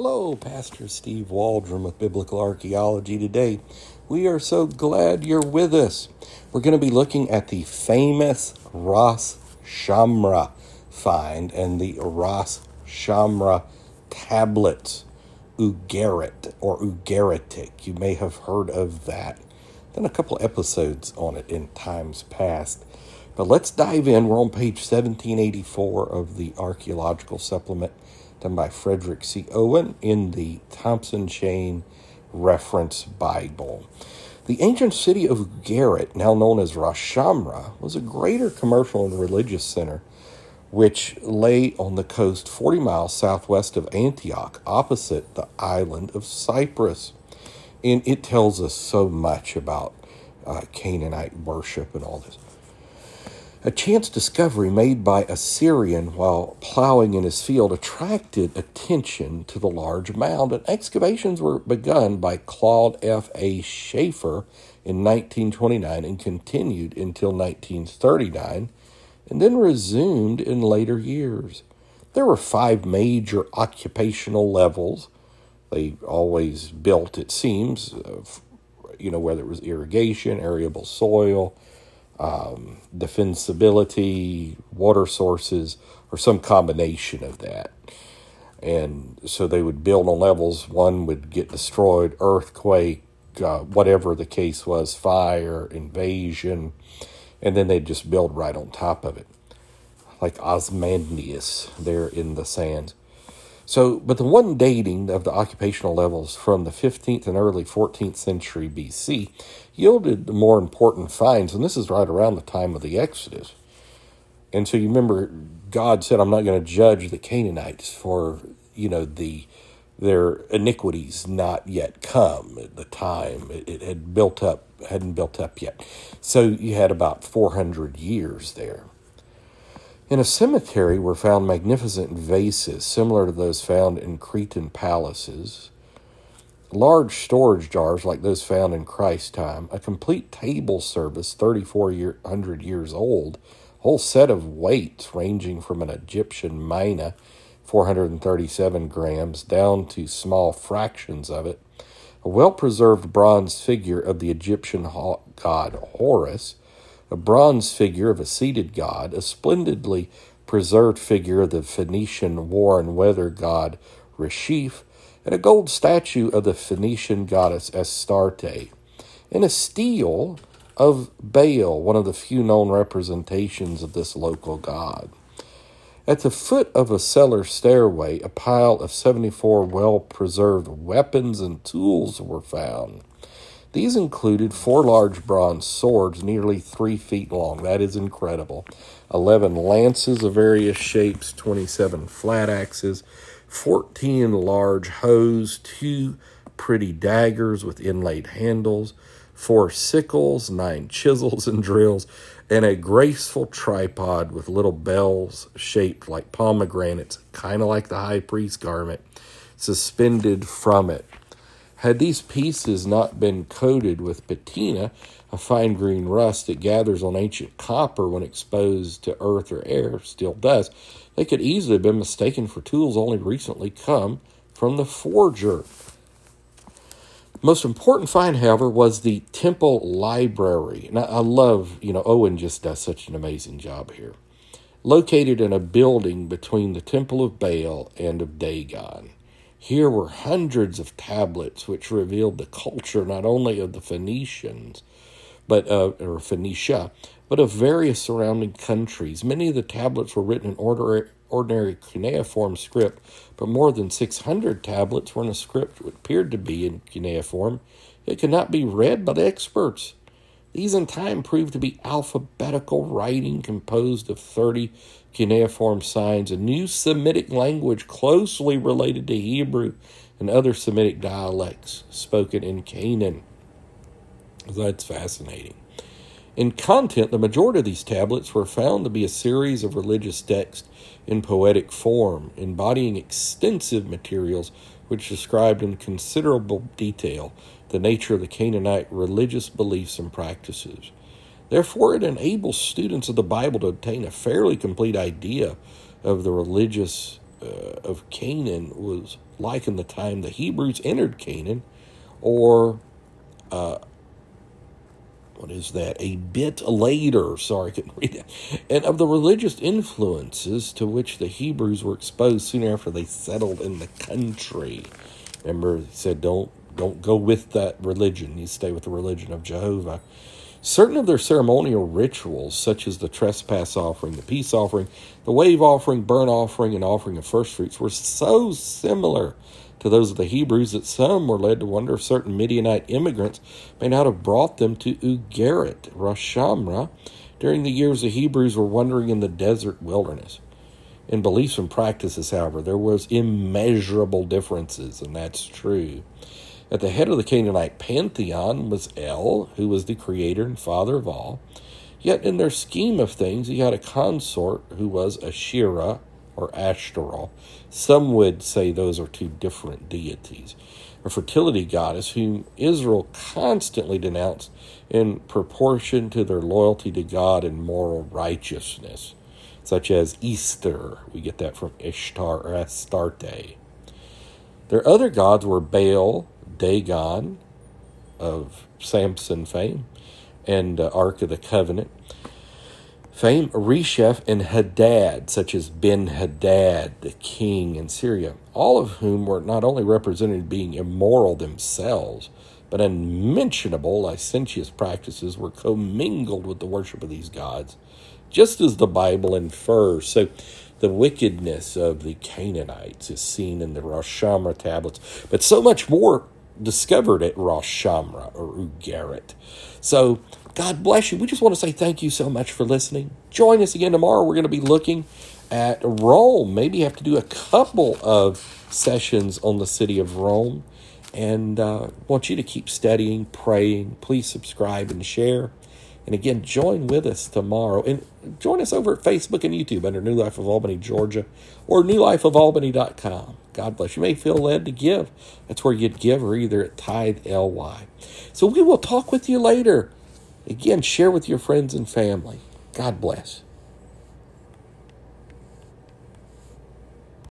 Hello, Pastor Steve Waldron with Biblical Archaeology. Today, we are so glad you're with us. We're going to be looking at the famous Ras Shamra find and the Ras Shamra tablets, Ugarit or Ugaritic. You may have heard of that. Done a couple episodes on it in times past. But let's dive in. We're on page 1784 of the Archaeological Supplement done by Frederick C. Owen in the Thompson Chain Reference Bible. The ancient city of Ugarit, now known as Ras Shamra, was a greater commercial and religious center which lay on the coast 40 miles southwest of Antioch, opposite the island of Cyprus. And it tells us so much about uh, Canaanite worship and all this. A chance discovery made by a Syrian while plowing in his field attracted attention to the large mound, and excavations were begun by Claude F. A. Schaeffer in 1929 and continued until 1939, and then resumed in later years. There were five major occupational levels. They always built, it seems, you know, whether it was irrigation, arable soil, um, defensibility, water sources, or some combination of that. And so they would build on levels. One would get destroyed, earthquake, uh, whatever the case was, fire, invasion, and then they'd just build right on top of it, like Ozymandias there in the sands. So, but the one dating of the occupational levels from the 15th and early 14th century BC yielded the more important finds, and this is right around the time of the Exodus. And so you remember God said, I'm not going to judge the Canaanites for, you know, the their iniquities not yet come at the time. It, it had built up, hadn't built up yet. So you had about 400 years there. In a cemetery were found magnificent vases similar to those found in Cretan palaces, large storage jars like those found in Christ's time, a complete table service 3,400 years old, a whole set of weights ranging from an Egyptian mina, 437 grams, down to small fractions of it, a well preserved bronze figure of the Egyptian god Horus, a bronze figure of a seated god, a splendidly preserved figure of the Phoenician war and weather god Reshef, and a gold statue of the Phoenician goddess Astarte, and a stele of Baal, one of the few known representations of this local god. At the foot of a cellar stairway, a pile of 74 well preserved weapons and tools were found. These included four large bronze swords nearly three feet long. That is incredible. 11 lances of various shapes, 27 flat axes, 14 large hoes, two pretty daggers with inlaid handles, four sickles, nine chisels and drills, and a graceful tripod with little bells shaped like pomegranates, kind of like the high priest garment, suspended from it. Had these pieces not been coated with patina, a fine green rust that gathers on ancient copper when exposed to earth or air, still does, they could easily have been mistaken for tools only recently come from the forger. Most important find, however, was the temple library. And I love, you know, Owen just does such an amazing job here. Located in a building between the Temple of Baal and of Dagon. Here were hundreds of tablets which revealed the culture not only of the Phoenicians, but uh, or Phoenicia, but of various surrounding countries. Many of the tablets were written in ordinary cuneiform script, but more than 600 tablets were in a script which appeared to be in cuneiform. It could not be read by the experts. These in time proved to be alphabetical writing composed of 30 cuneiform signs, a new Semitic language closely related to Hebrew and other Semitic dialects spoken in Canaan. That's fascinating. In content, the majority of these tablets were found to be a series of religious texts in poetic form, embodying extensive materials which described in considerable detail the nature of the Canaanite religious beliefs and practices. Therefore, it enables students of the Bible to obtain a fairly complete idea of the religious uh, of Canaan was like in the time the Hebrews entered Canaan, or uh, what is that? A bit later. Sorry, I couldn't read that. And of the religious influences to which the Hebrews were exposed soon after they settled in the country. Remember, he said, "Don't don't go with that religion. You stay with the religion of Jehovah." Certain of their ceremonial rituals, such as the trespass offering, the peace offering, the wave offering, burnt offering, and offering of first fruits, were so similar to those of the Hebrews that some were led to wonder if certain Midianite immigrants may not have brought them to Ugarit, Rosh Shamra, during the years the Hebrews were wandering in the desert wilderness. In beliefs and practices, however, there was immeasurable differences, and that's true. At the head of the Canaanite pantheon was El, who was the creator and father of all. Yet in their scheme of things, he had a consort who was Asherah or Ashtaroth. Some would say those are two different deities. A fertility goddess whom Israel constantly denounced in proportion to their loyalty to God and moral righteousness, such as Easter. We get that from Ishtar or Astarte. Their other gods were Baal, Dagon of Samson fame and uh, Ark of the Covenant. Fame, Resheph, and Hadad, such as Ben Hadad, the king in Syria, all of whom were not only represented being immoral themselves, but unmentionable licentious practices were commingled with the worship of these gods, just as the Bible infers. So, the wickedness of the Canaanites is seen in the Ras Shamra tablets, but so much more discovered at Rosh Shamra or Ugarit. So God bless you. We just want to say thank you so much for listening. Join us again tomorrow. We're going to be looking at Rome. Maybe have to do a couple of sessions on the city of Rome. And uh, want you to keep studying, praying. Please subscribe and share. And again, join with us tomorrow. And join us over at Facebook and YouTube under New Life of Albany, Georgia, or newlifeofalbany.com. God bless. You may feel led to give. That's where you'd give, or either at Tithe LY. So we will talk with you later. Again, share with your friends and family. God bless.